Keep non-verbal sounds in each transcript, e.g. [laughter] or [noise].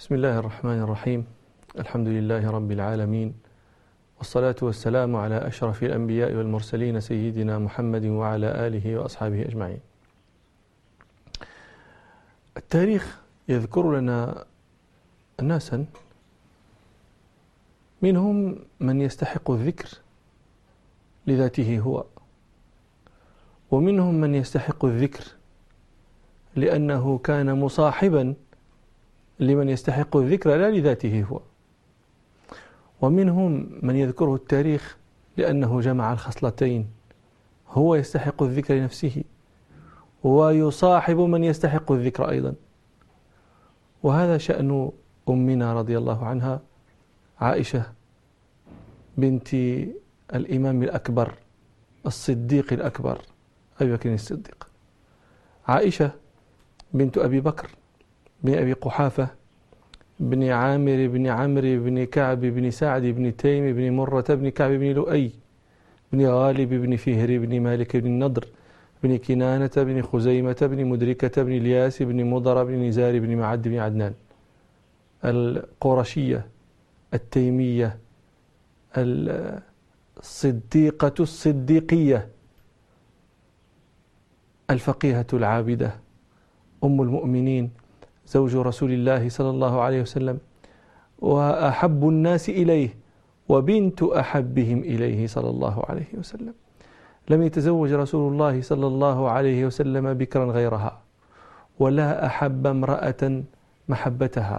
بسم الله الرحمن الرحيم. الحمد لله رب العالمين. والصلاة والسلام على أشرف الأنبياء والمرسلين سيدنا محمد وعلى آله وأصحابه أجمعين. التاريخ يذكر لنا ناسا منهم من يستحق الذكر لذاته هو ومنهم من يستحق الذكر لأنه كان مصاحبا لمن يستحق الذكر لا لذاته هو. ومنهم من يذكره التاريخ لأنه جمع الخصلتين. هو يستحق الذكر لنفسه ويصاحب من يستحق الذكر أيضا. وهذا شأن أمنا رضي الله عنها عائشة بنت الإمام الأكبر الصديق الأكبر أبي بكر الصديق. عائشة بنت أبي بكر بن أبي قحافة بن عامر بن عمرو بن كعب بن سعد بن تيم بن مرة بن كعب بن لؤي بن غالب بن فهر بن مالك بن النضر بن كنانة بن خزيمة بن مدركة بن الياس بن مضر بن نزار بن معد بن عدنان. القرشية التيمية الصديقة الصديقية الفقيهة العابدة أم المؤمنين زوج رسول الله صلى الله عليه وسلم وأحب الناس إليه وبنت أحبهم إليه صلى الله عليه وسلم. لم يتزوج رسول الله صلى الله عليه وسلم بكرا غيرها ولا أحب امرأة محبتها.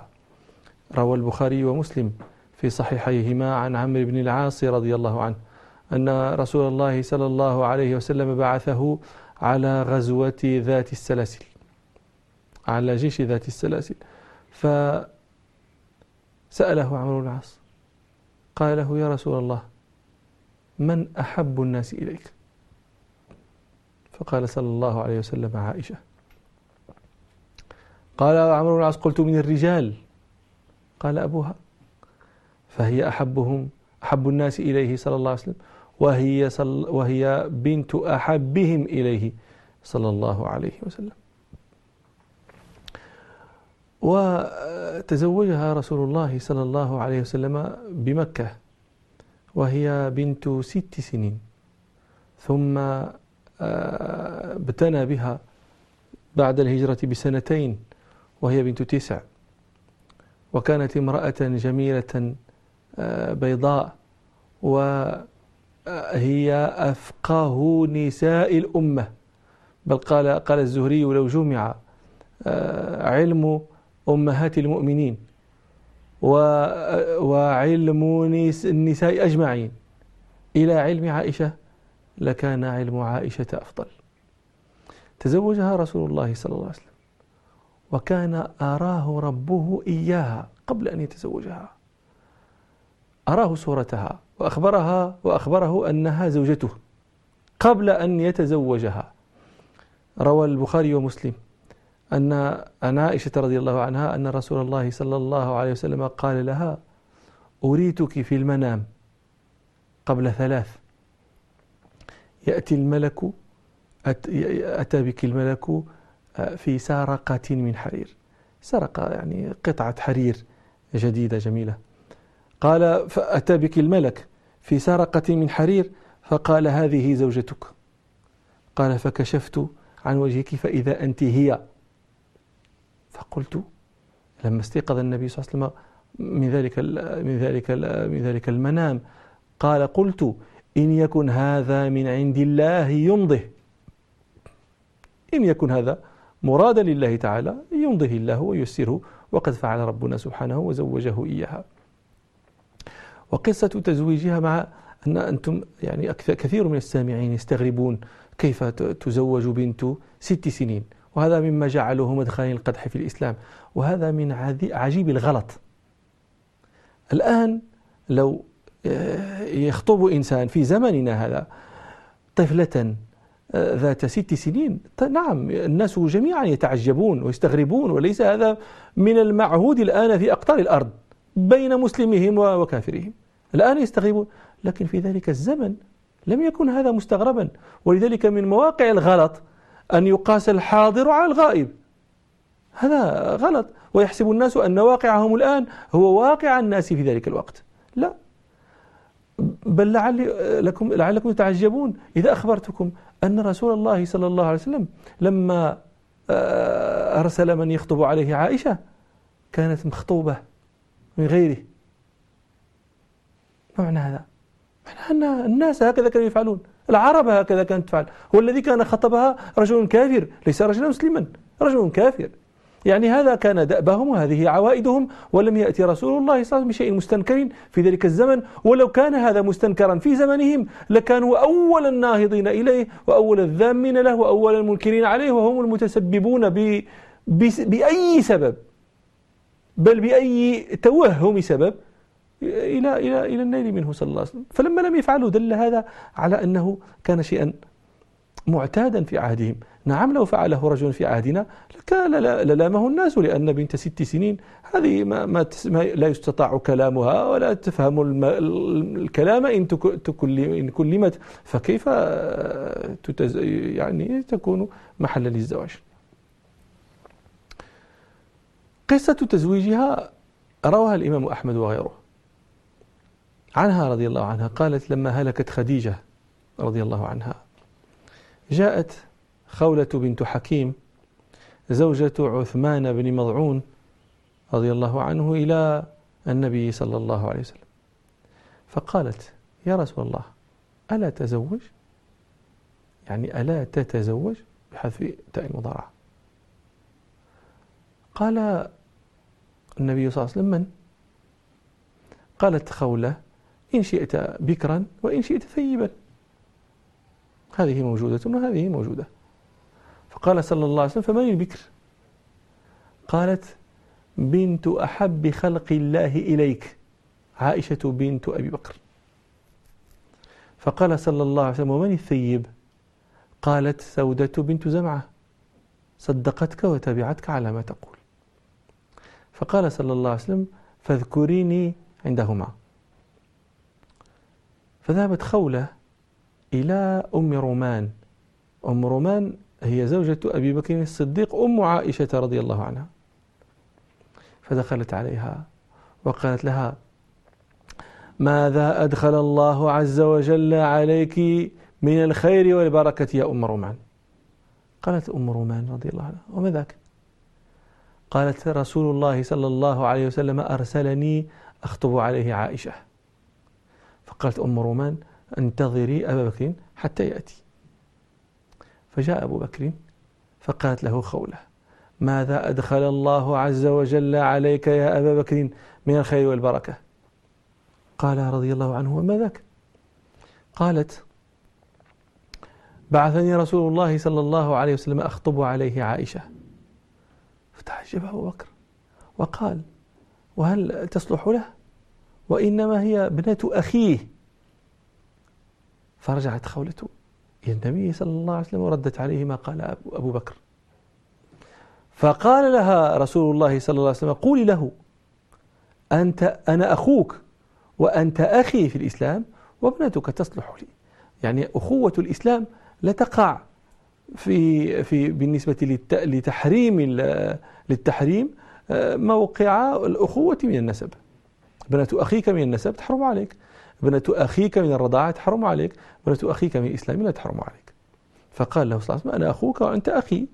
روى البخاري ومسلم في صحيحيهما عن عمرو بن العاص رضي الله عنه أن رسول الله صلى الله عليه وسلم بعثه على غزوة ذات السلاسل. على جيش ذات السلاسل. فسأله عمرو بن العاص قال له يا رسول الله من أحب الناس إليك؟ فقال صلى الله عليه وسلم عائشة. قال عمرو بن العاص قلت من الرجال. قال أبوها فهي أحبهم أحب الناس إليه صلى الله عليه وسلم وهي, صل وهي بنت أحبهم إليه صلى الله عليه وسلم. وتزوجها رسول الله صلى الله عليه وسلم بمكة وهي بنت ست سنين. ثم آه، ابتنى بها بعد الهجرة بسنتين وهي بنت تسع. وكانت امرأة جميلة آه، بيضاء وهي أفقه نساء الأمة. بل قال قال الزهري لو جمع آه، علم أمهات المؤمنين وعلم النساء أجمعين. إلى علم عائشة لكان علم عائشة أفضل. تزوجها رسول الله صلى الله عليه وسلم وكان أراه ربه إياها قبل أن يتزوجها. أراه صورتها وأخبرها وأخبره أنها زوجته قبل أن يتزوجها. روى البخاري ومسلم. أن عن عائشة رضي الله عنها أن رسول الله صلى الله عليه وسلم قال لها أريتك في المنام قبل ثلاث. يأتي الملك أتى بك الملك آه، في سارقة من حرير. سرقة يعني قطعة حرير جديدة جميلة. قال فأتى بك الملك في سرقة من حرير فقال هذه زوجتك. قال فكشفت عن وجهك فإذا أنت هي. فقلت لما استيقظ النبي صلى الله عليه وسلم من ذلك من ذلك من ذلك المنام قال قلت إن يكن هذا من عند الله يمضه. إن يكن هذا مرادا لله تعالى يمضه الله ويسره وقد فعل ربنا سبحانه وزوجه إياها. وقصة تزويجها مع أن أنتم يعني كثير من السامعين يستغربون كيف تزوج بنت ست سنين. وهذا مما جعله مدخلا القدح في الإسلام وهذا من عجيب الغلط. الآن لو آه، يخطب إنسان في زمننا هذا طفلة آه، ذات ست سنين نعم الناس جميعا يتعجبون ويستغربون وليس هذا من المعهود الآن في أقطار الأرض بين مسلمهم وكافرهم. الآن يستغربون لكن في ذلك الزمن لم يكن هذا مستغربا. ولذلك من مواقع الغلط أن يقاس الحاضر على الغائب. هذا غلط. ويحسب الناس أن واقعهم الآن هو واقع الناس في ذلك الوقت. لا. بل لعل لكم لعلكم تتعجبون إذا أخبرتكم أن رسول الله صلى الله عليه وسلم لما آه، أرسل من يخطب عليه عائشة كانت مخطوبة من غيره. ما معنى هذا؟ معنى أن الناس هكذا كانوا يفعلون. العرب هكذا كانت تفعل. هو الذي كان خطبها رجل كافر ليس رجلا مسلما رجل كافر. يعني هذا كان دأبهم وهذه عوائدهم ولم يأتي رسول الله صلى الله عليه وسلم بشيء مستنكر في ذلك الزمن. ولو كان هذا مستنكرا في زمنهم لكانوا أول الناهضين إليه وأول الذامين له وأول المنكرين عليه وهم المتسببون ب بأي سبب؟ بل بأي توهم سبب؟ إلى إلى إلى النيل منه صلى الله عليه وسلم. فلما لم يفعلوا دل هذا على أنه كان شيئا معتادا في عهدهم. نعم لو فعله رجل في عهدنا لكان للامه الناس لأن بنت ست سنين هذه ما, ما, ما لا يستطاع كلامها ولا تفهم الكلام إن إن كلمت. فكيف تتز يعني تكون محلا للزواج؟ قصة تزويجها رواها الإمام أحمد وغيره. عنها رضي الله عنها قالت لما هلكت خديجة رضي الله عنها جاءت خولة بنت حكيم زوجة عثمان بن مضعون رضي الله عنه إلى النبي صلى الله عليه وسلم. فقالت يا رسول الله ألا تزوج؟ يعني ألا تتزوج بحذف تاء المضارعة. قال النبي صلى الله عليه وسلم من؟ قالت خولة إن شئت بكرا وإن شئت ثيبا. هذه موجودة وهذه موجودة. فقال صلى الله عليه وسلم فمن البكر؟ قالت بنت أحب خلق الله إليك عائشة بنت أبي بكر. فقال صلى الله عليه وسلم ومن الثيب؟ قالت سودة بنت زمعة صدقتك وتبعتك على ما تقول. فقال صلى الله عليه وسلم فاذكريني عندهما. فذهبت خولة إلى أم رومان. أم رومان هي زوجة أبي بكر الصديق أم عائشة رضي الله عنها. فدخلت عليها وقالت لها ماذا أدخل الله عز وجل عليك من الخير والبركة يا أم رومان؟ قالت أم رومان رضي الله عنها وما ذاك؟ قالت رسول الله صلى الله عليه وسلم أرسلني أخطب عليه عائشة. فقالت أم رومان انتظري أبا بكر حتى يأتي. فجاء أبو بكر فقالت له خولة ماذا أدخل الله عز وجل عليك يا أبا بكر من الخير والبركة؟ قال رضي الله عنه وما ذاك؟ قالت بعثني رسول الله صلى الله عليه وسلم أخطب عليه عائشة. فتعجب أبو بكر وقال وهل تصلح له؟ وإنما هي ابنة أخيه. فرجعت خولته. إلى النبي صلى الله عليه وسلم وردت عليه ما قال أبو بكر. فقال لها رسول الله صلى الله عليه وسلم قولي له أنت أنا أخوك وأنت أخي في الإسلام وابنتك تصلح لي. يعني أخوة الإسلام لا تقع في في بالنسبة لتحريم للتحريم آه، موقع الأخوة من النسب. ابنة أخيك من النسب تحرم عليك. ابنة أخيك من الرضاعة تحرم عليك. ابنة أخيك من الإسلام لا تحرم عليك. فقال له صلى الله عليه وسلم أنا أخوك وأنت أخي.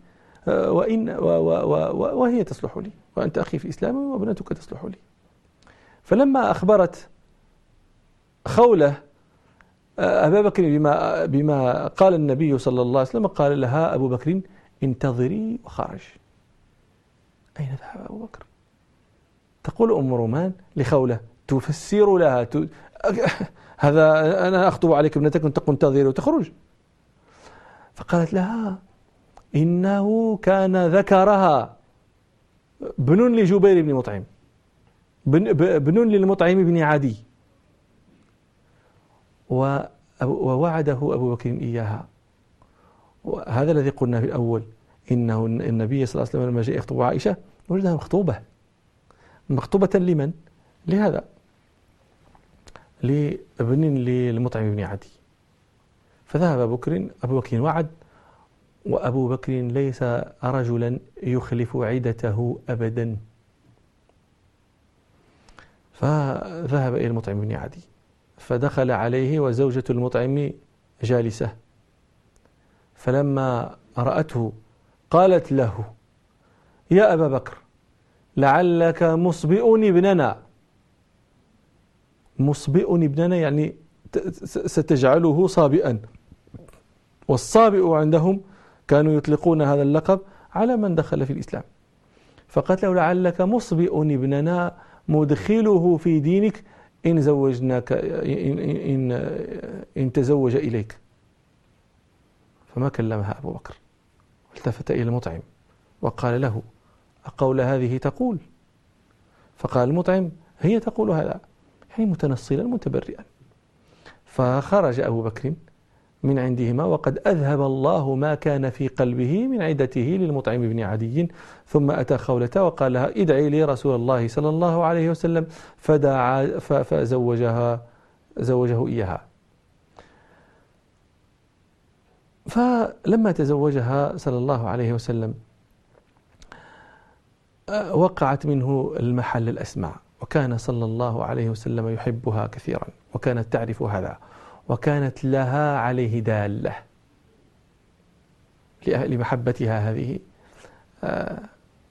آه، وإن و و و وهي تصلح لي. وأنت أخي في إسلامي وابنتك تصلح لي. فلما أخبرت خولة آه، أبا بكر بما, بما قال النبي صلى الله عليه وسلم قال لها أبو بكر انتظري وخرج. أين ذهب أبو بكر؟ تقول أم رومان لخولة تفسر لها ت... هذا أنا أخطب عليك ابنتك أن تنتظر وتخرج فقالت لها إنه كان ذكرها. بن لجبير بن مطعم. بن, بن للمطعم بن عدي ووعده أبو بكر إياها. وهذا الذي قلنا في الأول إنه النبي صلى الله عليه وسلم لما جاء يخطب عائشة وجدها مخطوبة. مخطوبة لمن؟ لهذا. لابن للمطعم بن عدي. فذهب بكر أبو بكر وعد وأبو بكر ليس رجلا يخلف عدته أبدا. فذهب إلى المطعم بن عدي. فدخل عليه وزوجة المطعم جالسة. فلما رأته قالت له يا أبا بكر لعلك مصبئ ابننا. مصبئ ابننا يعني ستجعله صابئا. والصابئ عندهم كانوا يطلقون هذا اللقب على من دخل في الإسلام. فقالت له لعلك مصبئ ابننا مدخله في دينك إن زوجناك إن, إن, إن تزوج إليك. فما كلمها أبو بكر التفت إلى المطعم وقال له أقول هذه تقول. فقال المطعم هي تقول هذا يعني متنصلا متبرئا. فخرج أبو بكر من عندهما وقد أذهب الله ما كان في قلبه من عدته للمطعم بن عدي ثم أتى خولته وقال لها ادعي لي رسول الله صلى الله عليه وسلم فدعا فزوجها زوجه إياها. فلما تزوجها صلى الله عليه وسلم وقعت منه المحل الأسمع وكان صلى الله عليه وسلم يحبها كثيرا وكانت تعرف هذا وكانت لها عليه دالة لمحبتها هذه. آه،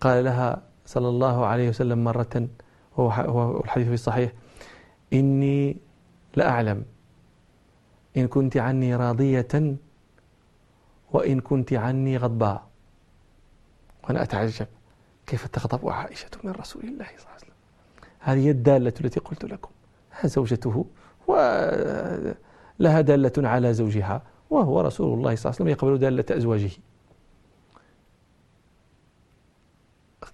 قال لها صلى الله عليه وسلم مرة وهو الحديث في الصحيح إني لأعلم إن كنت عني راضية وإن كنت عني غضباء. وأنا أتعجب. كيف تغضب عائشة من رسول الله صلى الله عليه وسلم؟ هذه الدالة التي قلت لكم. زوجته ولها دالة على زوجها وهو رسول الله صلى الله عليه وسلم يقبل دالة أزواجه.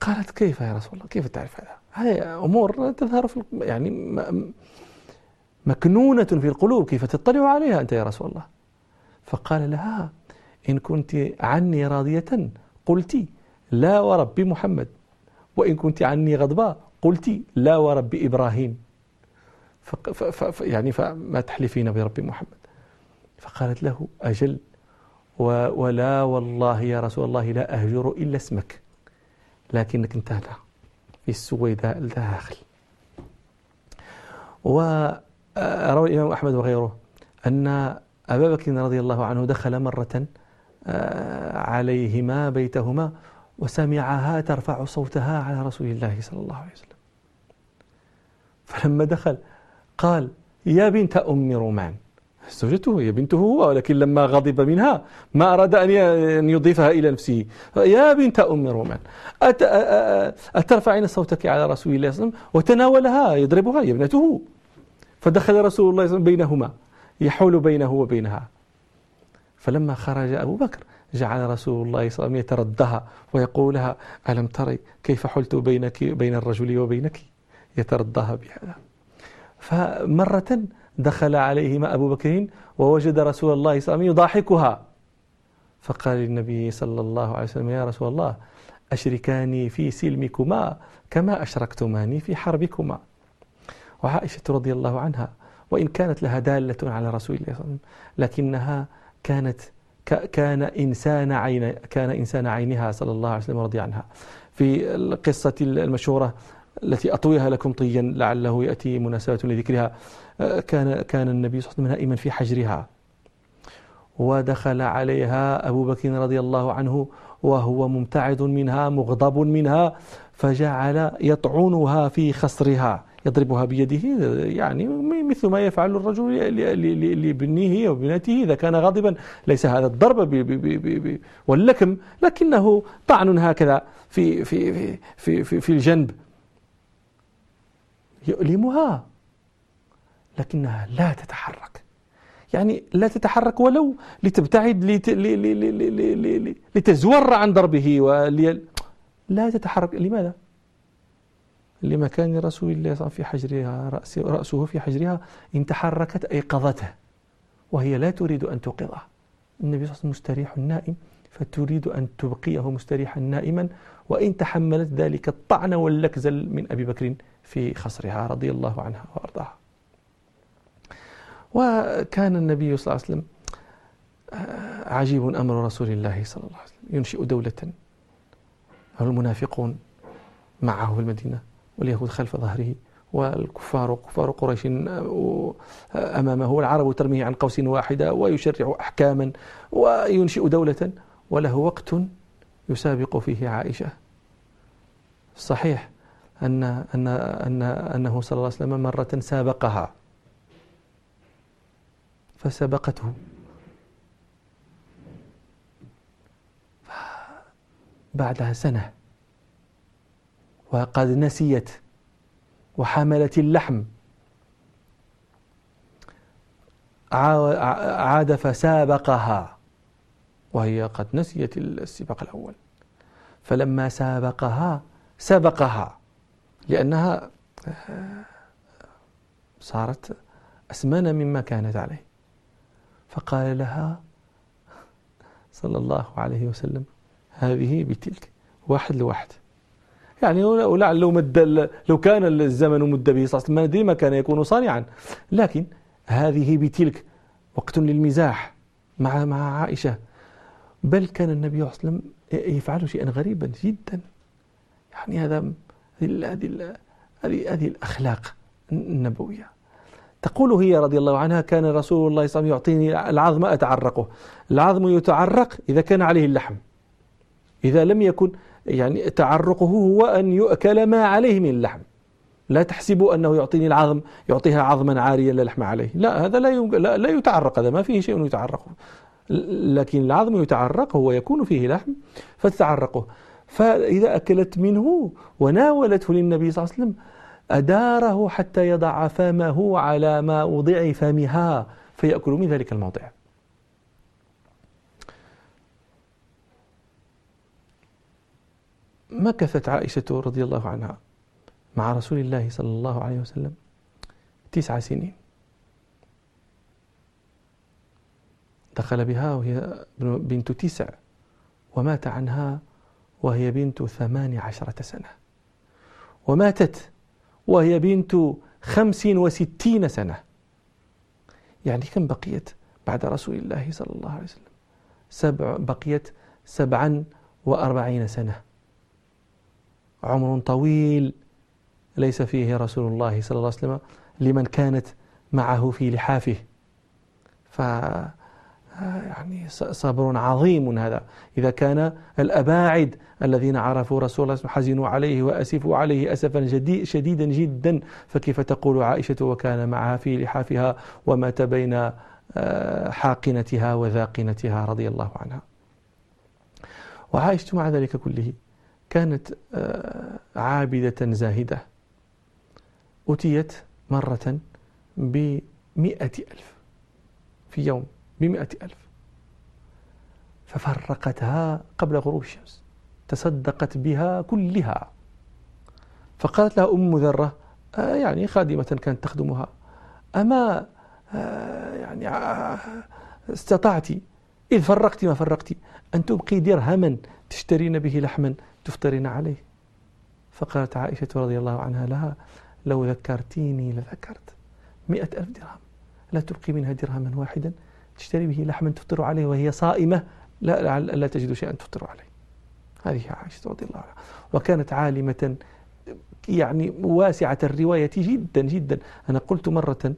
قالت كيف يا رسول الله؟ كيف تعرف هذا؟ هذه أمور تظهر في يعني مكنونة في القلوب. كيف تطلع عليها أنت يا رسول الله؟ فقال لها إن كنت عني راضية قلت لا ورب محمد. وإن كنت عني غضباء قلت لا ورب إبراهيم. ف يعني فما تحلفين برب محمد؟ فقالت له أجل. ولا والله يا رسول الله لا أهجر إلا اسمك. لكنك انت هنا في السويداء الداخل وروى الإمام أحمد وغيره أن أبا بكر رضي الله عنه دخل مرة آه، عليهما بيتهما وسمعها ترفع صوتها على رسول الله صلى الله عليه وسلم. فلما دخل قال يا بنت أم رومان. زوجته هي بنته هو ولكن لما غضب منها ما أراد أن يضيفها إلى نفسه. يا بنت أم رومان أترفعين صوتك على رسول الله صلى الله عليه وسلم؟ وتناولها يضربها هي ابنته. فدخل رسول الله صلى الله عليه وسلم بينهما يحول بينه وبينها. فلما خرج أبو بكر جعل رسول الله صلى الله عليه وسلم يتردها ويقول لها ألم تري كيف حلت بينك بين الرجل وبينك؟ يترداها بهذا. فمرة دخل عليهما أبو بكر ووجد رسول الله صلى الله عليه وسلم يضاحكها. فقال للنبي صلى الله عليه وسلم يا رسول الله أشركاني في سلمكما كما أشركتماني في حربكما. وعائشة رضي الله عنها وإن كانت لها دالة على رسول الله صلى الله عليه وسلم لكنها كانت كان إنسان عين كان إنسان عينها صلى الله عليه وسلم رضي عنها. في القصة المشهورة التي أطويها لكم طيا لعله يأتي مناسبة لذكرها كان كان النبي صلى الله عليه وسلم نائما في حجرها. ودخل عليها أبو بكر رضي الله عنه وهو ممتعض منها مغضب منها فجعل يطعنها في خصرها. يضربها بيده يعني مثل ما يفعل الرجل لابنه وبنته إذا كان غاضبا. ليس هذا الضرب واللكم لكنه طعن هكذا في في في في, في الجنب. يؤلمها لكنها لا تتحرك. يعني لا تتحرك ولو لتبتعد لتزور عن ضربه لا تتحرك. لماذا؟ لمكان رسول الله صلى الله عليه وسلم في حجرها رأس رأسه في حجرها إن تحركت أيقظته وهي لا تريد أن توقظه النبي صلى الله عليه وسلم مستريح نائم فتريد أن تبقيه مستريحا نائما وإن تحملت ذلك الطعن واللكزل من أبي بكر في خصرها رضي الله عنها وأرضاها. وكان النبي صلى الله عليه وسلم عجيب أمر رسول الله صلى الله عليه وسلم. ينشئ دولة المنافقون معه في المدينة. واليهود خلف ظهره والكفار كفار قريش أمامه والعرب ترميه عن قوس واحدة ويشرع أحكاما وينشئ دولة وله وقت يسابق فيه عائشة. صحيح أن أن أن أنه صلى الله عليه وسلم مرة سابقها. فسبقته. بعدها سنة وقد نسيت وحملت اللحم. عاد فسابقها وهي قد نسيت السباق الأول. فلما سابقها سبقها لأنها صارت أسمن مما كانت عليه. فقال لها صلى الله عليه وسلم هذه بتلك واحد لواحد. يعني ولعل مد لو كان الزمن مد به صلى الله عليه وسلم ما كان يكون صانعا. لكن هذه بتلك وقت للمزاح مع مع عائشة. بل كان النبي صلى الله عليه وسلم يفعل شيئا غريبا جدا. يعني هذا هذه هذه هذه الأخلاق النبوية. تقول هي رضي الله عنها كان رسول الله صلى الله عليه وسلم يعطيني العظم أتعرقه. العظم يتعرق إذا كان عليه اللحم. إذا لم يكن يعني تعرقه هو أن يؤكل ما عليه من اللحم لا تحسبوا أنه يعطيني العظم يعطيها عظما عاريا لا لحم عليه. لا هذا لا, لا, لا يتعرق هذا ما فيه شيء يتعرق. لكن العظم يتعرق هو يكون فيه لحم فتتعرقه فإذا أكلت منه وناولته للنبي صلى الله عليه وسلم أداره حتى يضع فمه على ما وضع فمها فيأكل من ذلك الموضع. مكثت عائشة رضي الله عنها مع رسول الله صلى الله عليه وسلم تسع سنين. دخل بها وهي بنت تسع ومات عنها وهي بنت ثمان عشرة سنة. وماتت وهي بنت خمس وستين سنة. يعني كم بقيت بعد رسول الله صلى الله عليه وسلم؟ سبع بقيت سبعا وأربعين سنة. عمر طويل ليس فيه رسول الله صلى الله عليه وسلم لمن كانت معه في لحافه. ف يعني صبر عظيم هذا. إذا كان الأباعد الذين عرفوا رسول الله حزنوا عليه وأسفوا عليه أسفا شديدا جدا فكيف تقول عائشة وكان معها في لحافها ومات بين آه، حاقنتها وذاقنتها رضي الله عنها؟ وعائشة مع ذلك كله. كانت آه، عابدة زاهدة. أتيت مرة بمئة ألف في يوم بمئة ألف. ففرقتها قبل غروب الشمس تصدقت بها كلها. فقالت لها أم ذرة آه يعني خادمة كانت تخدمها أما آه يعني استطعت إذ فرقت ما فرقت أن تبقي درهما تشترين به لحما. تفطرين عليه. فقالت عائشة رضي الله عنها لها لو ذكرتيني لذكرت. مئة ألف درهم. لا تبقي منها درهما واحدا. تشتري به لحما تفطر عليه وهي صائمة. لا لا تجد شيئا تفطر عليه. هذه عائشة رضي الله عنها. وكانت عالمة يعني واسعة الرواية جدا جدا. أنا قلت مرة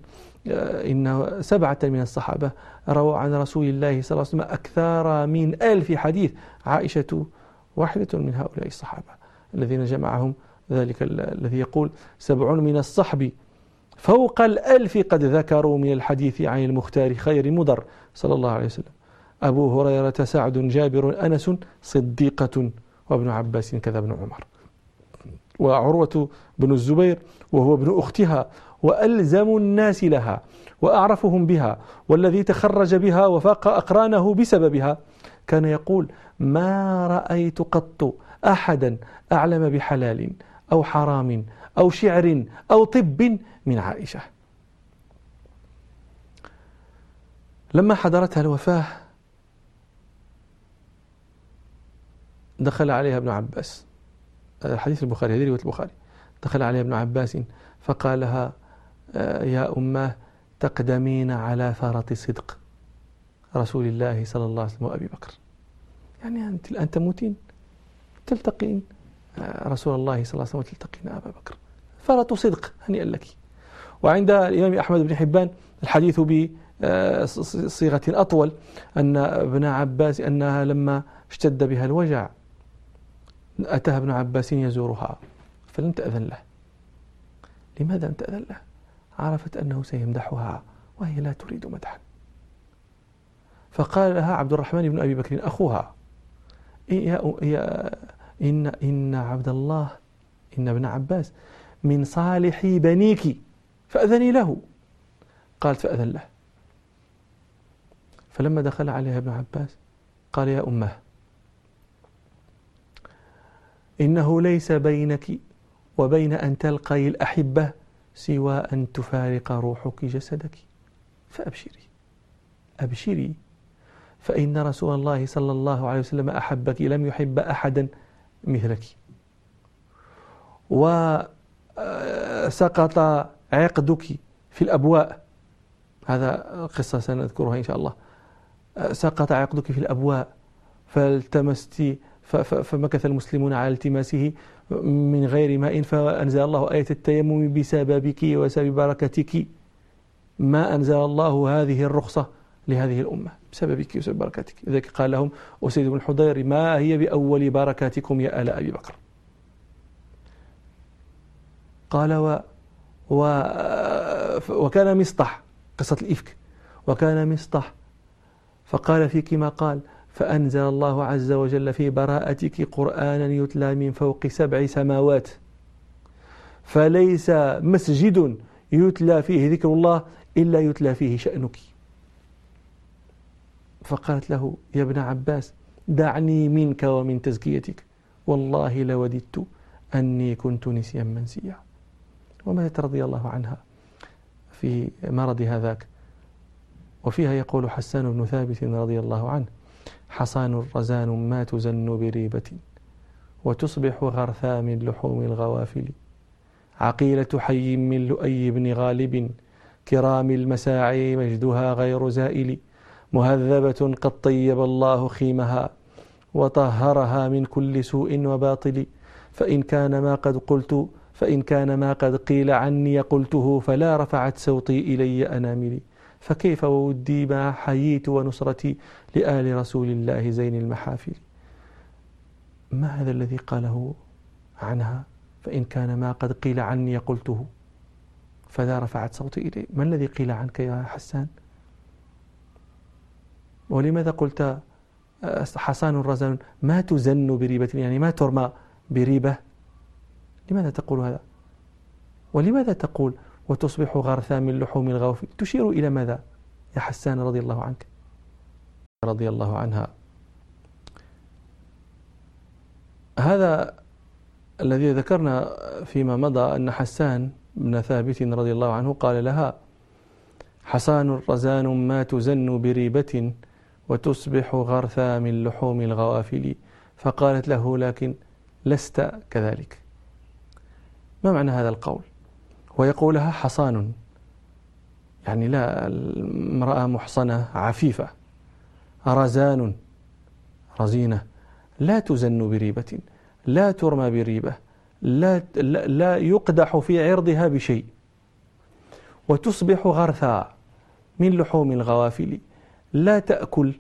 آه، إن سبعة من الصحابة رووا عن رسول الله صلى الله عليه وسلم أكثر من ألف حديث. عائشة واحدة من هؤلاء الصحابة الذين جمعهم ذلك الذي يقول سبعون من الصحب فوق الألف قد ذكروا من الحديث عن المختار خير مضر صلى الله عليه وسلم. أبو هريرة سعد جابر أنس صديقة وابن عباس كذا ابن عمر. وعروة بن الزبير وهو ابن أختها وألزم الناس لها وأعرفهم بها والذي تخرج بها وفاق أقرانه بسببها كان يقول ما رأيت قط أحدا أعلم بحلال أو حرام أو شعر أو طب من عائشة. لما حضرتها الوفاة دخل عليها ابن عباس. حديث البخاري هذه رواية البخاري. دخل عليها ابن عباس فقال لها آه، يا أماه تقدمين على فرط صدق. رسول الله صلى الله عليه وسلم وأبي بكر. يعني أنت الآن تموتين تلتقين آه، رسول الله صلى الله عليه وسلم وتلتقين أبا بكر. فرط صدق هنيئا لك. وعند الإمام أحمد بن حبان الحديث بصيغة أطول أن ابن عباس أنها لما اشتد بها الوجع أتاها ابن عباس يزورها فلم تأذن له. لماذا لم تأذن له؟ عرفت أنه سيمدحها وهي لا تريد مدحا. فقال لها عبد الرحمن بن أبي بكر أخوها يا يا إن إن عبد الله إن ابن عباس من صالح بنيك فأذني له. قالت فأذن له. فلما دخل عليها ابن عباس قال يا أمه إنه ليس بينك وبين أن تلقي الأحبة سوى أن تفارق روحك جسدك. فأبشري أبشري. فإن رسول الله صلى الله عليه وسلم أحبك لم يحب أحدا مثلك. وسقط عقدك في الأبواء. هذا قصة سنذكرها إن شاء الله. سقط عقدك في الأبواء. فالتمست فمكث المسلمون على التماسه من غير ماء. فأنزل الله آية التيمم بسببك وسبب بركتك. ما أنزل الله هذه الرخصة؟ لهذه الأمة بسببك وسبب بركاتك لذلك قال لهم أسيد بن الحضير ما هي بأول بركاتكم يا آل أبي بكر؟ قال و, و وكان مصطح قصة الإفك. وكان مصطح فقال فيك ما قال فأنزل الله عز وجل في براءتك قرآنا يتلى من فوق سبع سماوات. فليس مسجد يتلى فيه ذكر الله إلا يتلى فيه شأنك. فقالت له يا ابن عباس دعني منك ومن تزكيتك. والله لوددت أني كنت نسيا منسيا. وماتت رضي الله عنها في مرض هذاك. وفيها يقول حسان بن ثابت رضي الله عنه حصان رزان ما تزن بريبة وتصبح غرثا من لحوم الغوافل. عقيلة حي من لؤي بن غالب كرام المساعي مجدها غير زائل. مهذبة قد طيب الله خيمها وطهرها من كل سوء وباطل. فإن كان ما قد قلت فإن كان ما قد قيل عني قلته فلا رفعت صوتي إلي أناملي. فكيف وودي ما حييت ونصرتي لآل رسول الله زين المحافل؟ ما هذا الذي قاله عنها؟ فإن كان ما قد قيل عني قلته فلا رفعت صوتي إلي ما الذي قيل عنك يا حسان؟ ولماذا قلت آه، حصان رزن ما تزن بريبة يعني ما ترمى بريبة؟ لماذا تقول هذا؟ ولماذا تقول وتصبح غرثا من لحوم الغوف؟ تشير إلى ماذا يا حسان رضي الله عنك؟ رضي الله عنها. هذا الذي ذكرنا فيما مضى أن حسان بن ثابت رضي الله عنه قال لها حصان رزان ما تزن بريبة؟ وتصبح غرثا من لحوم الغوافل. فقالت له لكن لست كذلك. ما معنى هذا القول؟ ويقولها حصان. يعني لا امرأة محصنة عفيفة. رزان رزينة. لا تزن بريبة لا ترمى بريبة لا, لا يقدح في عرضها بشيء. وتصبح غرثا من لحوم الغوافل. لا تأكل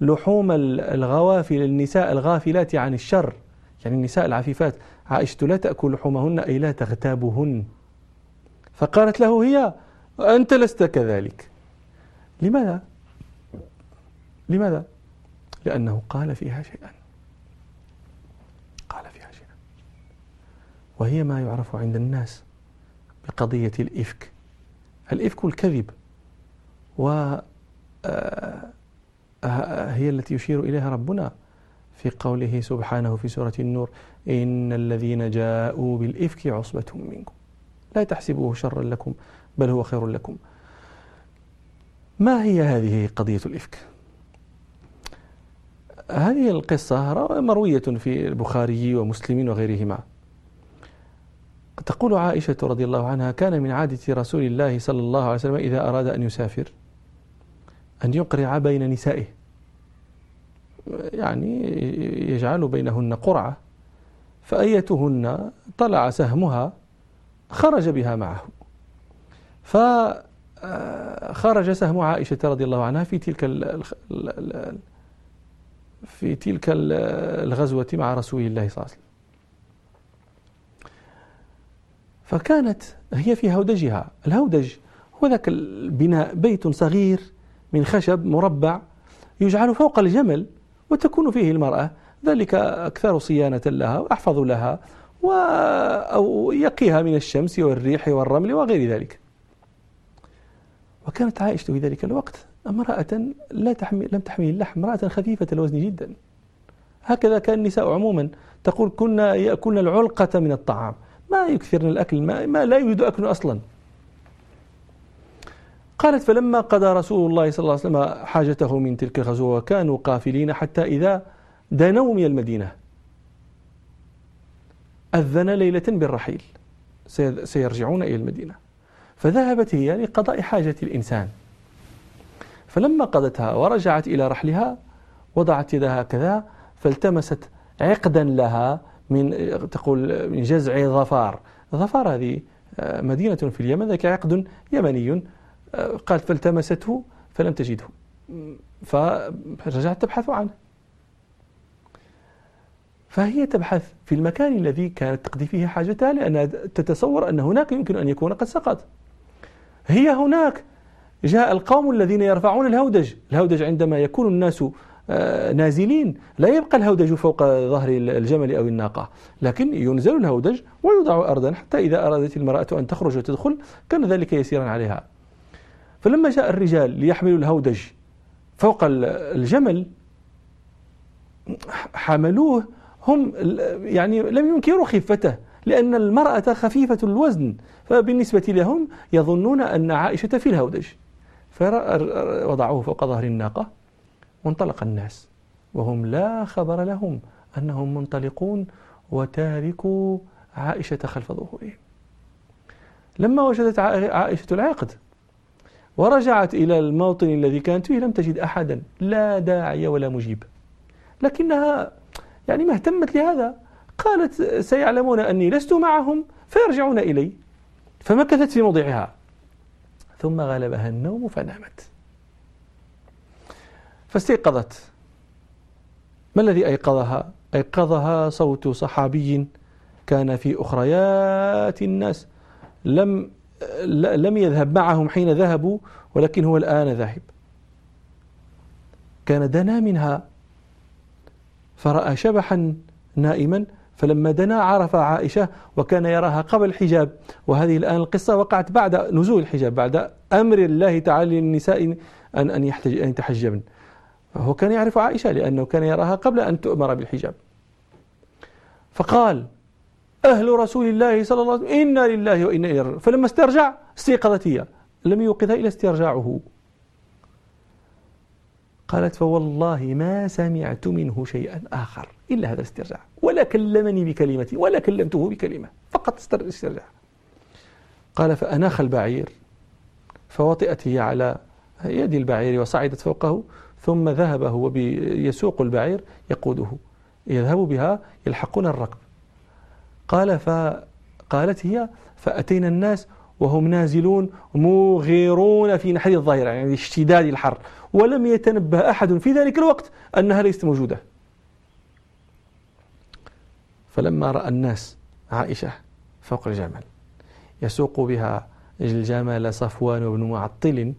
لحوم الغوافل النساء الغافلات عن الشر. يعني النساء العفيفات. عائشة لا تأكل لحومهن أي لا تغتابهن. فقالت له هي أنت لست كذلك. لماذا؟ لماذا؟ لأنه قال فيها شيئا. قال فيها شيئا. وهي ما يعرف عند الناس بقضية الإفك. الإفك الكذب. و هي التي يشير إليها ربنا في قوله سبحانه في سورة النور إن الذين جاءوا بالإفك عصبة منكم. لا تحسبوه شرا لكم بل هو خير لكم. ما هي هذه قضية الإفك؟ هذه القصة مروية في البخاري ومسلم وغيرهما. تقول عائشة رضي الله عنها كان من عادة رسول الله صلى الله عليه وسلم إذا أراد أن يسافر أن يقرع بين نسائه. يعني يجعل بينهن قرعة. فأيتهن طلع سهمها خرج بها معه. فخرج سهم عائشة رضي الله عنها في تلك في تلك الغزوة مع رسول الله صلى الله عليه وسلم. فكانت هي في هودجها. الهودج هو ذاك البناء بيت صغير من خشب مربع يجعل فوق الجمل وتكون فيه المرأة. ذلك أكثر صيانة لها وأحفظ لها أو يقيها من الشمس والريح والرمل وغير ذلك. وكانت عائشة في ذلك الوقت امرأة لا تحمل لم تحمل اللحم امرأة خفيفة الوزن جدا. هكذا كان النساء عموما تقول كنا يأكلن العلقة من الطعام. ما يكثرن الأكل ما, ما لا يريد أكل أصلا. قالت فلما قضى رسول الله صلى الله عليه وسلم حاجته من تلك الغزوة وكانوا قافلين حتى إذا دنوا من المدينة. أذن ليلة بالرحيل. سيرجعون إلى المدينة. فذهبت هي لقضاء حاجة الإنسان. فلما قضتها ورجعت إلى رحلها وضعت يدها كذا فالتمست عقدا لها من تقول من جزع ظفار. ظفار هذه آه، مدينة في اليمن ذاك عقد يمني. قالت فالتمسته فلم تجده. فرجعت تبحث عنه. فهي تبحث في المكان الذي كانت تقضي فيه حاجتها لأنها تتصور أن هناك يمكن أن يكون قد سقط. هي هناك جاء القوم الذين يرفعون الهودج. الهودج عندما يكون الناس آه، نازلين لا يبقى الهودج فوق ظهر الجمل أو الناقة لكن ينزل الهودج ويوضع أرضا حتى إذا أرادت المرأة أن تخرج وتدخل كان ذلك يسيرا عليها. فلما جاء الرجال ليحملوا الهودج فوق الجمل حملوه هم يعني لم ينكروا خفته لأن المرأة خفيفة الوزن فبالنسبة لهم يظنون أن عائشة في الهودج. فوضعوه فوق ظهر الناقة وانطلق الناس وهم لا خبر لهم أنهم منطلقون وتاركوا عائشة خلف ظهورهم. لما وجدت عائشة العقد ورجعت إلى الموطن الذي كانت فيه لم تجد أحدا لا داعي ولا مجيب. لكنها يعني ما اهتمت لهذا. قالت سيعلمون أني لست معهم فيرجعون إلي. فمكثت في موضعها. ثم غلبها النوم فنامت. فاستيقظت. ما الذي أيقظها؟ أيقظها صوت صحابي كان في أخريات الناس. لم لم يذهب معهم حين ذهبوا ولكن هو الآن ذاهب. كان دنا منها. فرأى شبحا نائما فلما دنا عرف عائشة وكان يراها قبل الحجاب. وهذه الآن القصة وقعت بعد نزول الحجاب بعد أمر الله تعالى للنساء أن أن أن يتحجبن. هو كان يعرف عائشة لأنه كان يراها قبل أن تؤمر بالحجاب. فقال أهل رسول الله صلى الله عليه وسلم إنا لله وإنا إليه فلما استرجع استيقظت هي لم يوقظها إلا استرجاعه. قالت فوالله ما سمعت منه شيئا آخر إلا هذا الاسترجاع ولا كلمني بكلمة ولا كلمته بكلمة فقط استرجاع قال فأناخ البعير فوطئت هي على يد البعير وصعدت فوقه ثم ذهب هو يسوق البعير يقوده يذهب بها يلحقون الركب. قال فقالت هي فأتينا الناس وهم نازلون مغيرون في نحر الظاهرة يعني اشتداد الحر. ولم يتنبه أحد في ذلك الوقت أنها ليست موجودة. فلما رأى الناس عائشة فوق الجمل يسوق بها الجمل صفوان بن معطل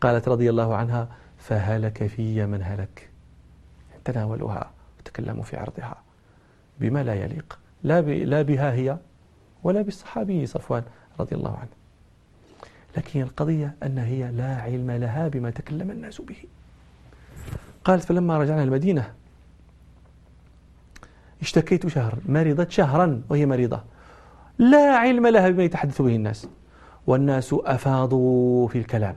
قالت رضي الله عنها فهلك في من هلك؟ تناولوها وتكلموا في عرضها بما لا يليق. لا لا بها هي ولا بالصحابي صفوان رضي الله عنه. لكن القضية أن هي لا علم لها بما تكلم الناس به. قالت فلما رجعنا المدينة اشتكيت شهرا مرضت شهرا وهي مريضة. لا علم لها بما يتحدث به الناس. والناس أفاضوا في الكلام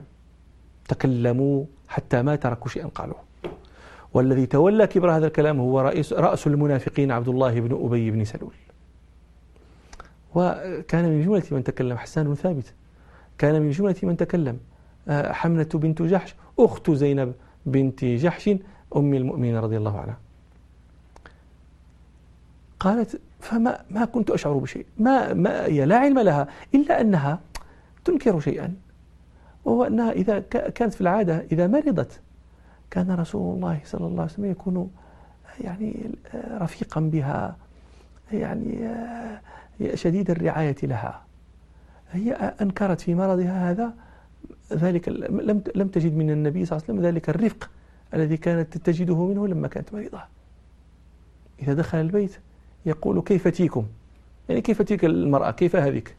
تكلموا حتى ما تركوا شيئا قالوه. والذي تولى كبر هذا الكلام هو رئيس رأس المنافقين عبد الله بن أبي بن سلول. وكان من جملة من تكلم حسان بن ثابت. كان من جملة من تكلم آه، حمنة بنت جحش أخت زينب بنت جحش أم المؤمنين رضي الله عنها. قالت فما ما كنت أشعر بشيء ما, ما هي لا علم لها إلا أنها تنكر شيئا. وهو أنها إذا كانت في العادة إذا مرضت كان رسول الله صلى الله عليه وسلم يكون يعني رفيقا بها يعني شديد الرعاية لها. هي أنكرت في مرضها هذا ذلك لم لم تجد من النبي صلى الله عليه وسلم ذلك الرفق الذي كانت تجده منه لما كانت مريضة. إذا دخل البيت يقول كيف تيكم؟ يعني كيف تيك المرأة؟ كيف هذيك؟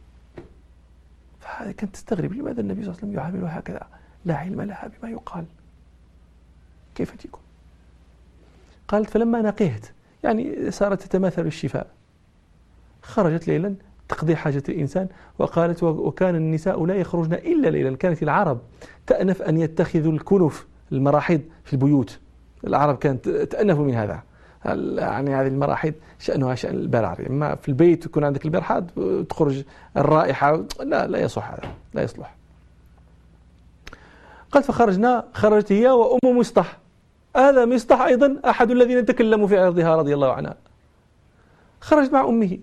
فكانت تستغرب لماذا النبي صلى الله عليه وسلم يعاملها هكذا؟ لا علم لها بما يقال. كيف تيكم قالت فلما نقهت يعني صارت تتماثل الشفاء. خرجت ليلا تقضي حاجة الإنسان وقالت وكان النساء لا يخرجن إلا ليلا. كانت العرب تأنف أن يتخذوا الكنف المراحيض في البيوت. العرب كانت تأنف من هذا. يعني هذه المراحيض شأنها شأن البرار إما في البيت يكون عندك البرحاض تخرج الرائحة لا لا يصح هذا لا يصلح. قال فخرجنا خرجت هي وأم مصطح. هذا مصطح أيضا أحد الذين تكلموا في عرضها رضي الله عنها. خرجت مع أمه.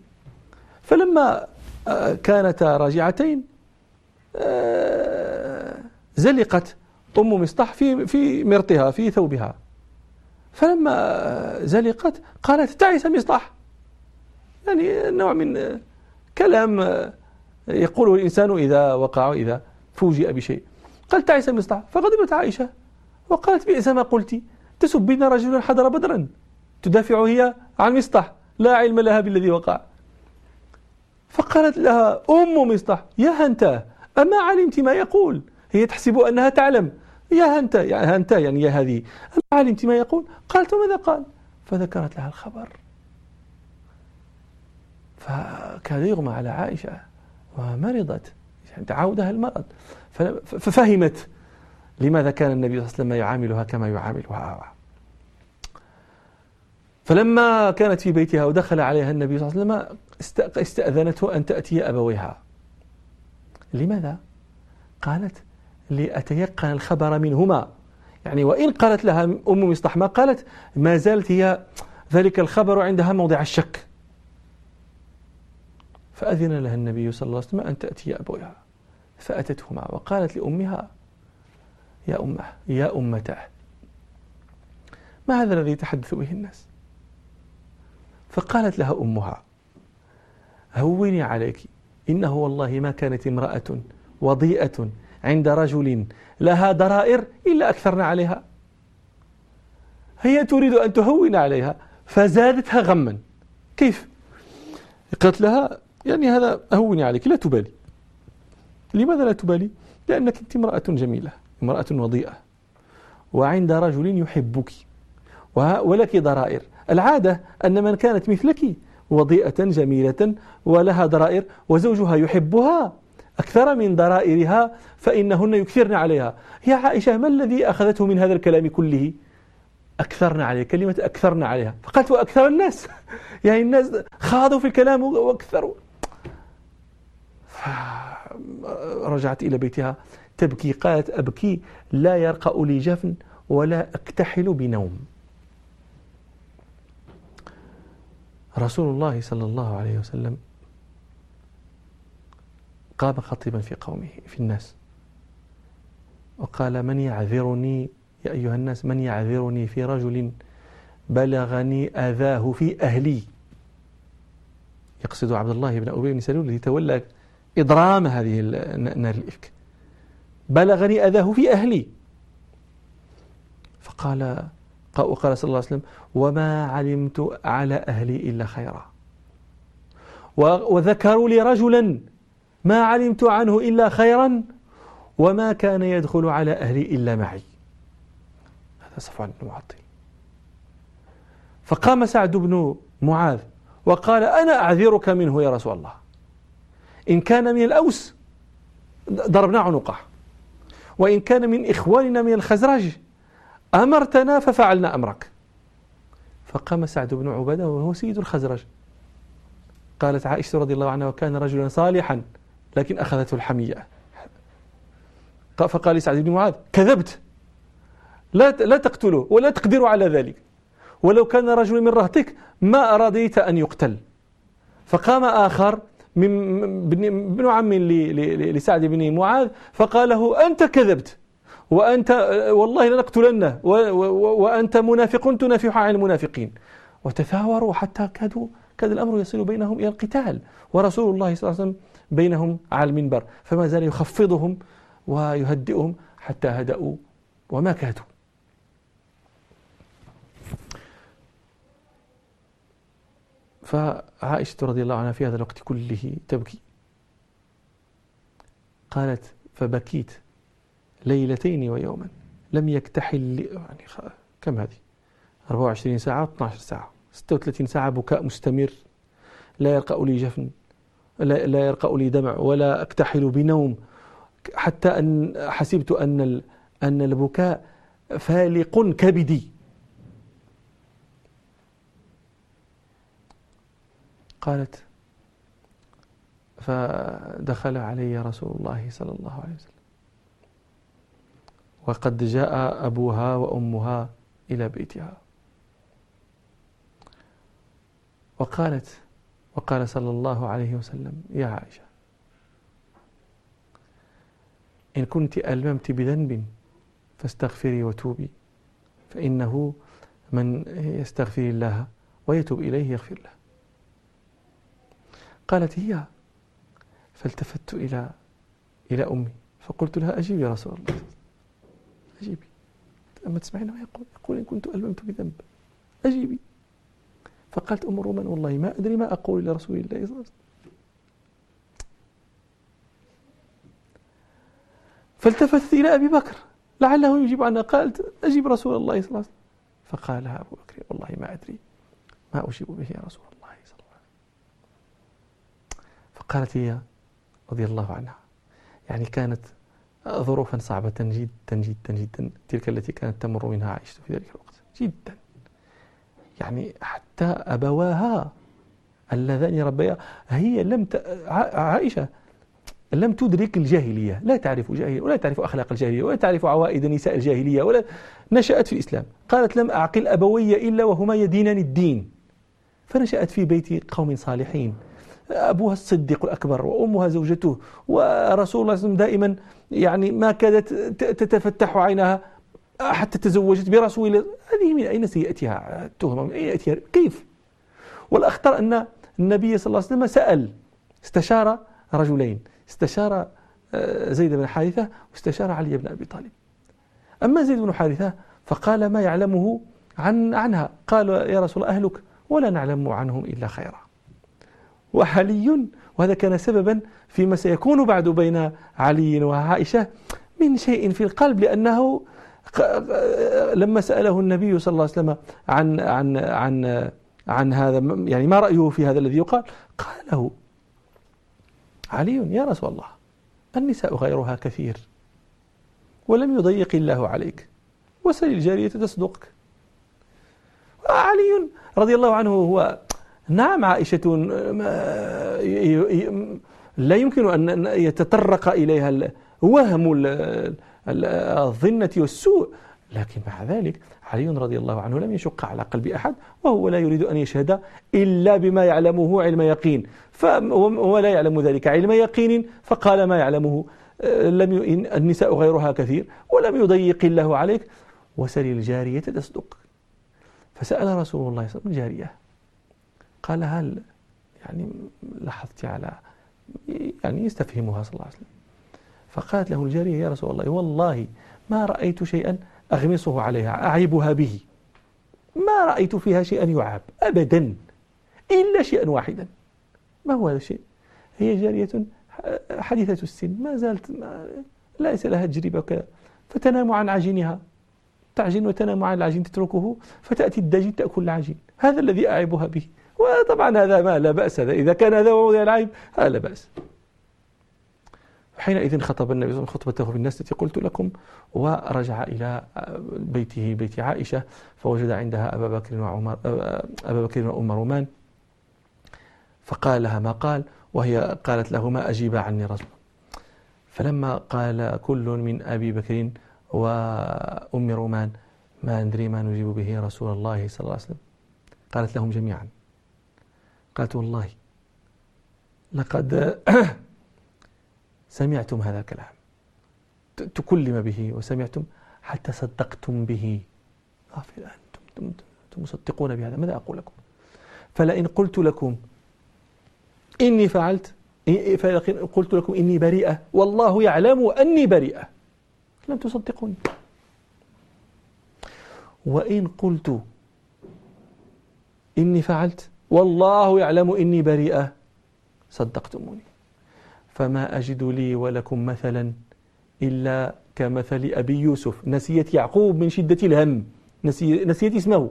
فلما آه، كانتا راجعتين آه، زلقت أم مصطح في في مرطها في ثوبها. فلما زلقت قالت تعس مصطح يعني نوع من كلام يقوله الإنسان إذا وقع إذا فوجئ بشيء. قال تعس مصطح فغضبت عائشة وقالت بئس ما قلت. تسبين رجلا حضر بدرا. تدافع هي عن مصطح لا علم لها بالذي وقع. فقالت لها أم مصطح يا هنتا أما علمت ما يقول؟ هي تحسب أنها تعلم. يا هنتا يعني هنتا يعني يا هذه. أما علمت ما يقول؟ قالت ماذا قال؟ فذكرت لها الخبر. فكاد يغمى على عائشة ومرضت. يعني تعودها المرض. ففهمت. لماذا كان النبي صلى الله عليه وسلم يعاملها كما يعاملها؟ فلما كانت في بيتها ودخل عليها النبي صلى الله عليه وسلم استأذنته أن تأتي أبويها. لماذا؟ قالت لأتيقن الخبر منهما. يعني وإن قالت لها أم مصطح ما قالت ما زالت هي ذلك الخبر عندها موضع الشك. فأذن لها النبي صلى الله عليه وسلم أن تأتي أبويها فأتتهما وقالت لأمها يا أمة يا أمته ما هذا الذي يتحدث به الناس؟ فقالت لها أمها هوني عليك. إنه والله ما كانت امرأة وضيئة عند رجل لها ضرائر إلا أكثرنا عليها. هي تريد أن تهون عليها فزادتها غما. كيف؟ قالت لها يعني هذا أهوني عليك لا تبالي. لماذا لا تبالي؟ لأنك أنت امرأة جميلة. امرأة وضيئة. وعند رجل يحبك. ولك ضرائر. العادة أن من كانت مثلك وضيئة جميلة ولها ضرائر وزوجها يحبها أكثر من ضرائرها فإنهن يكثرن عليها. يا عائشة ما الذي أخذته من هذا الكلام كله؟ أكثرنا عليه كلمة أكثرنا عليها. فقالت وأكثر الناس. [laughs] يعني الناس خاضوا في الكلام وأكثروا. رجعت إلى بيتها. تبكي قالت أبكي لا يرقأ لي جفن ولا أكتحل بنوم. رسول الله صلى الله عليه وسلم قام خطيبا في قومه في الناس وقال من يعذرني؟ يا أيها الناس من يعذرني في رجل بلغني أذاه في أهلي؟ يقصد عبد الله بن أبي بن سلول الذي تولى إضرام هذه نار الإفك. بلغني أذاه في أهلي. فقال وقال صلى الله عليه وسلم وما علمت على أهلي إلا خيرا. وذكروا لي رجلا ما علمت عنه إلا خيرا وما كان يدخل على أهلي إلا معي. هذا صفوان بن معطل. فقام سعد بن معاذ وقال أنا أعذرك منه يا رسول الله. إن كان من الأوس ضربنا عنقه وإن كان من إخواننا من الخزرج أمرتنا ففعلنا أمرك. فقام سعد بن عبادة وهو سيد الخزرج. قالت عائشة رضي الله عنها وكان رجلا صالحا لكن أخذته الحمية. فقال لسعد بن معاذ كذبت. لا لا تقتله ولا تقدر على ذلك. ولو كان رجل من رهتك ما أراديت أن يقتل. فقام آخر من ابن عم لسعد بن معاذ فقال له أنت كذبت وأنت والله لنقتلنه وأنت منافق تنافح عن المنافقين. وتثاوروا حتى كادوا كاد الأمر يصل بينهم إلى القتال ورسول الله صلى الله عليه وسلم بينهم على المنبر فما زال يخفضهم ويهدئهم حتى هدأوا وما كادوا. فعائشة رضي الله عنها في هذا الوقت كله تبكي. قالت فبكيت ليلتين ويوما لم يكتحل يعني كم هذه؟ 24 ساعة 12 ساعة. 36 ساعة بكاء مستمر. لا يرقأ لي جفن لا, لا يرقأ لي دمع ولا أكتحل بنوم. حتى أن حسبت أن أن البكاء فالق كبدي. قالت فدخل علي رسول الله صلى الله عليه وسلم. وقد جاء أبوها وأمها إلى بيتها. وقالت وقال صلى الله عليه وسلم يا عائشة إن كنت ألممت بذنب فاستغفري وتوبي فإنه من يستغفر الله ويتوب إليه يغفر له. قالت هي فالتفت إلى إلى أمي فقلت لها أجيبي يا رسول الله. أجيبي. أما تسمعين ما يقول يقول إن كنت ألممت بذنب. أجيبي. فقالت أم رومان والله ما أدري ما أقول لرسول الله صلى الله عليه وسلم. فالتفت إلى أبي بكر. لعله يجيب عنها قالت أجيب رسول الله صلى الله عليه وسلم. فقال لها أبو بكر والله ما أدري ما أجيب به يا رسول الله. فقالت هي رضي الله عنها. يعني كانت ظروفا صعبة جدا جدا جدا تلك التي كانت تمر منها عائشة في ذلك الوقت. جدا. يعني حتى أبواها اللذان ربيا هي لم ت... عائشة لم تدرك الجاهلية. لا تعرف جاهلية ولا تعرف أخلاق الجاهلية ولا تعرف عوائد نساء الجاهلية ولا نشأت في الإسلام. قالت لم أعقل أبوي إلا وهما يدينان الدين. فنشأت في بيت قوم صالحين. أبوها الصديق الأكبر وأمها زوجته ورسول الله صلى الله عليه وسلم دائما يعني ما كادت تتفتح عينها حتى تزوجت برسول الله. هذه من أين سيأتيها التهمة؟ من أين يأتيها؟ كيف؟ والأخطر أن النبي صلى الله عليه وسلم سأل استشار رجلين استشار آه، زيد بن حارثة واستشار علي بن أبي طالب. أما زيد بن حارثة فقال ما يعلمه عن عنها. قال يا رسول أهلك ولا نعلم عنهم إلا خيرا. وحلي. وهذا كان سببا فيما سيكون بعد بين علي وعائشة من شيء في القلب لأنه لما سأله النبي صلى الله عليه وسلم عن عن عن عن هذا يعني ما رأيه في هذا الذي يقال؟ قال له علي يا رسول الله النساء غيرها كثير ولم يضيق الله عليك وسل الجارية تصدقك. علي رضي الله عنه هو نعم عائشة لا يمكن أن يتطرق إليها وهم الظنة والسوء. لكن مع ذلك علي رضي الله عنه لم يشق على قلب أحد وهو لا يريد أن يشهد إلا بما يعلمه علم يقين. وهو لا يعلم ذلك علم يقين فقال ما يعلمه آه، لم النساء غيرها كثير ولم يضيق الله عليك. وسل الجارية تصدق. فسأل رسول الله صلى الله عليه وسلم الجارية قال هل يعني لاحظت على يعني يستفهمها صلى الله عليه وسلم. فقالت له الجارية يا رسول الله والله ما رأيت شيئا أغمصه عليها أعيبها به. ما رأيت فيها شيئا يعاب أبدا إلا شيئا واحدا. ما هو هذا الشيء؟ هي جارية حديثة السن ما زالت ما ليس لها تجربة وكذا فتنام عن عجينها. تعجن وتنام عن العجين تتركه فتأتي الدجين تأكل العجين. هذا الذي أعيبها به. وطبعا هذا ما لا بأس هذا إذا كان هذا موضع العيب هذا لا بأس. حينئذ خطب النبي صلى الله عليه وسلم خطبته في الناس التي قلت لكم ورجع إلى بيته بيت عائشة فوجد عندها أبا بكر وعمر أبا بكر وأم رومان. فقال لها ما قال وهي قالت له ما أجيب عني رجل. فلما قال كل من أبي بكر وأم رومان ما ندري ما نجيب به رسول الله صلى الله عليه وسلم قالت لهم جميعا. قالت والله لقد [clears throat] سمعتم هذا الكلام. تكلم به وسمعتم حتى صدقتم به. غافل أنتم, أنتم مصدقون بهذا. ماذا أقول لكم؟ فلئن قلت لكم إني فعلت فلئن قلت لكم إني بريئة والله يعلم أني بريئة. لن تصدقوني. وإن قلت إني فعلت والله يعلم إني بريئة. صدقتموني. فما أجد لي ولكم مثلا إلا كمثل أبي يوسف. نسيت يعقوب من شدة الهم. نسي نسيت اسمه.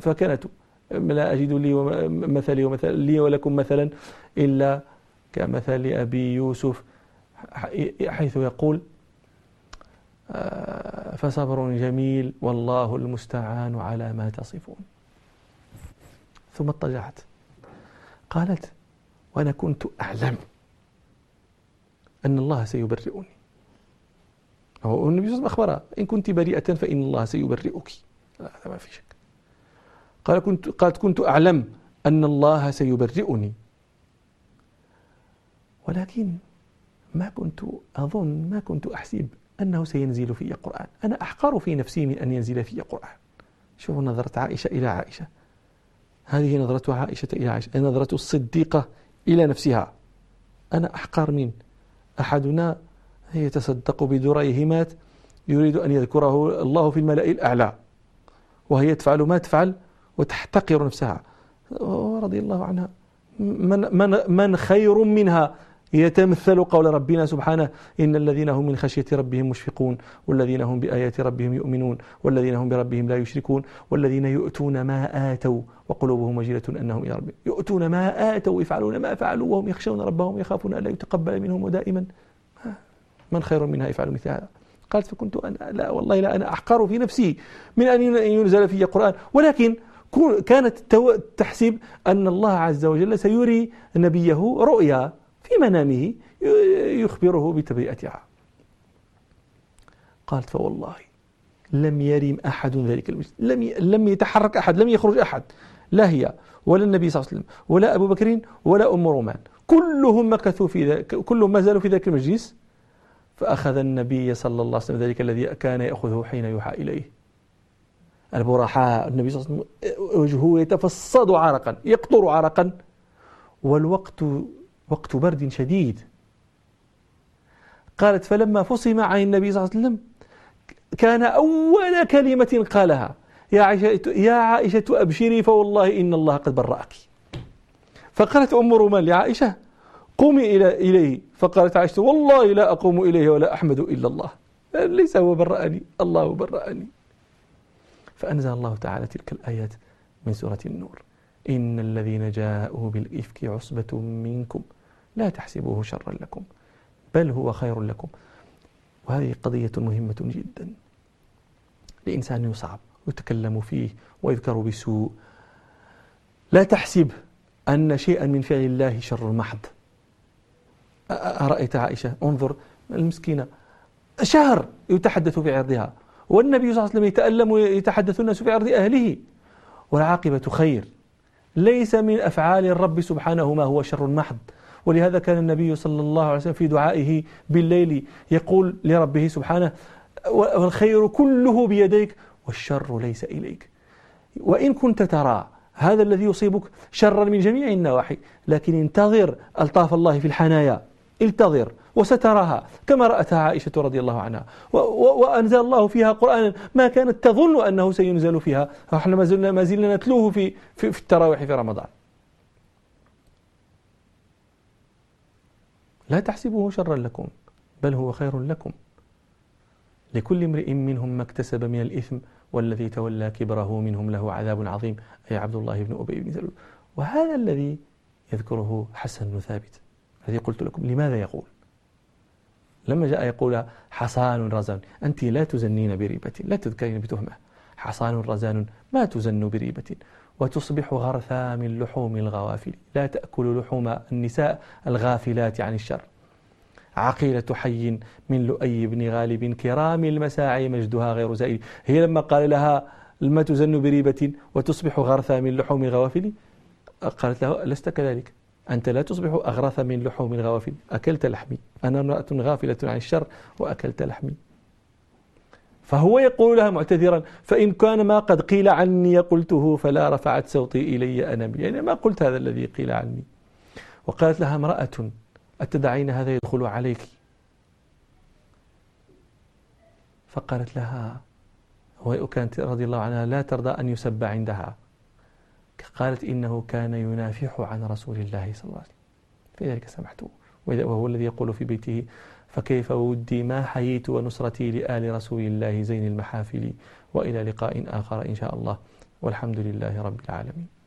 فكانت لا أجد لي مثلي ومثل لي ولكم مثلا إلا كمثل أبي يوسف. حيث يقول آه، فصبر جميل والله المستعان على ما تصفون. ثم اضطجعت. قالت وأنا كنت أعلم أن الله سيبرئني. هو النبي صلى الله عليه وسلم أخبرها إن كنت بريئة فإن الله سيبرئك. هذا ما في شك. قال كنت قالت كنت أعلم أن الله سيبرئني. ولكن ما كنت أظن ما كنت أحسب أنه سينزل في قرآن أنا أحقر في نفسي من أن ينزل في قرآن شوفوا نظرة عائشة إلى عائشة. هذه نظرة عائشة إلى عائشة نظرة الصديقة إلى نفسها. أنا أحقر من أحدنا يتصدق بدريهمات يريد أن يذكره الله في الملأ الأعلى وهي تفعل ما تفعل وتحتقر نفسها. رضي الله عنها. من, من, من خير منها؟ يتمثل قول ربنا سبحانه إن الذين هم من خشية ربهم مشفقون والذين هم بآيات ربهم يؤمنون والذين هم بربهم لا يشركون والذين يؤتون ما آتوا وقلوبهم وجلة أنهم إلى ربهم يؤتون ما آتوا ويفعلون ما فعلوا وهم يخشون ربهم يخافون أن لا يتقبل منهم ودائما. من خير منها يفعل مثل هذا؟ قالت فكنت أنا لا والله لا أنا أحقر في نفسي من أن ينزل في قرآن ولكن كانت تحسب أن الله عز وجل سيري نبيه رؤيا. في منامه يخبره بتبرئتها قالت فوالله لم يرم أحد ذلك المجلس. لم لم يتحرك أحد لم يخرج أحد. لا هي ولا النبي صلى الله عليه وسلم ولا أبو بكر ولا أم رومان. كلهم مكثوا في ذلك كلهم ما زالوا في ذلك المجلس. فأخذ النبي صلى الله عليه وسلم ذلك الذي كان يأخذه حين يوحى إليه. البرحاء النبي صلى الله عليه وسلم وجهه يتفصد عرقا يقطر عرقا. والوقت وقت برد شديد. قالت فلما فصم عن النبي صلى الله عليه وسلم كان أول كلمة قالها يا عائشة, يا عائشة أبشري فوالله إن الله قد برأك. فقالت أم رومان لعائشة قومي إلى إليه. فقالت عائشة والله لا أقوم إليه ولا أحمد إلا الله. ليس هو برأني الله برأني. فأنزل الله تعالى تلك الآيات من سورة النور إن الذين جاءوا بالإفك عصبة منكم لا تحسبوه شرا لكم بل هو خير لكم. وهذه قضية مهمة جدا. الإنسان يصعب ويتكلم فيه ويذكر بسوء. لا تحسب أن شيئا من فعل الله شر محض أرأيت عائشة؟ انظر المسكينة. شهر يتحدث في عرضها والنبي صلى الله عليه وسلم يتألم ويتحدث الناس في عرض أهله. والعاقبة خير ليس من أفعال الرب سبحانه ما هو شر محض ولهذا كان النبي صلى الله عليه وسلم في دعائه بالليل يقول لربه سبحانه والخير كله بيديك والشر ليس إليك. وإن كنت ترى هذا الذي يصيبك شرا من جميع النواحي لكن انتظر ألطاف الله في الحنايا انتظر وستراها كما رأتها عائشة رضي الله عنها. وأنزل الله فيها قرآنا ما كانت تظن أنه سينزل فيها. إحنا ما زلنا, ما زلنا نتلوه في, في, في التراويح في رمضان. لا تحسبوه شرا لكم بل هو خير لكم. لكل امرئ منهم ما اكتسب من الإثم والذي تولى كبره منهم له عذاب عظيم. أي عبد الله بن أبي بن سلول. وهذا الذي يذكره حسن بن ثابت. الذي قلت لكم لماذا يقول؟ لما جاء يقول حصان رزان. أنت لا تزنين بريبة لا تذكرين بتهمة. حصان رزان ما تزن بريبة. وتصبح غرثا من لحوم الغوافل. لا تأكل لحوم النساء الغافلات عن الشر. عقيلة حي من لؤي بن غالب كرام المساعي مجدها غير زائل. هي لما قال لها لما تزن بريبة وتصبح غرثا من لحوم الغوافل؟ قالت له لست كذلك؟ أنت لا تصبح أغرث من لحوم الغوافل. أكلت لحمي. أنا امرأة غافلة عن الشر وأكلت لحمي. فهو يقول لها معتذرا فإن كان ما قد قيل عني قلته فلا رفعت صوتي إلي أنا يعني ما قلت هذا الذي قيل عني. وقالت لها امرأة أتدعين هذا يدخل عليك؟ فقالت لها وكانت رضي الله عنها لا ترضى أن يسب عندها. قالت إنه كان ينافح عن رسول الله صلى الله عليه وسلم. في ذلك سمحته وهو الذي يقول في بيته فكيف ودي ما حييت ونصرتي لآل رسول الله زين المحافل؟ وإلى لقاء آخر إن شاء الله. والحمد لله رب العالمين.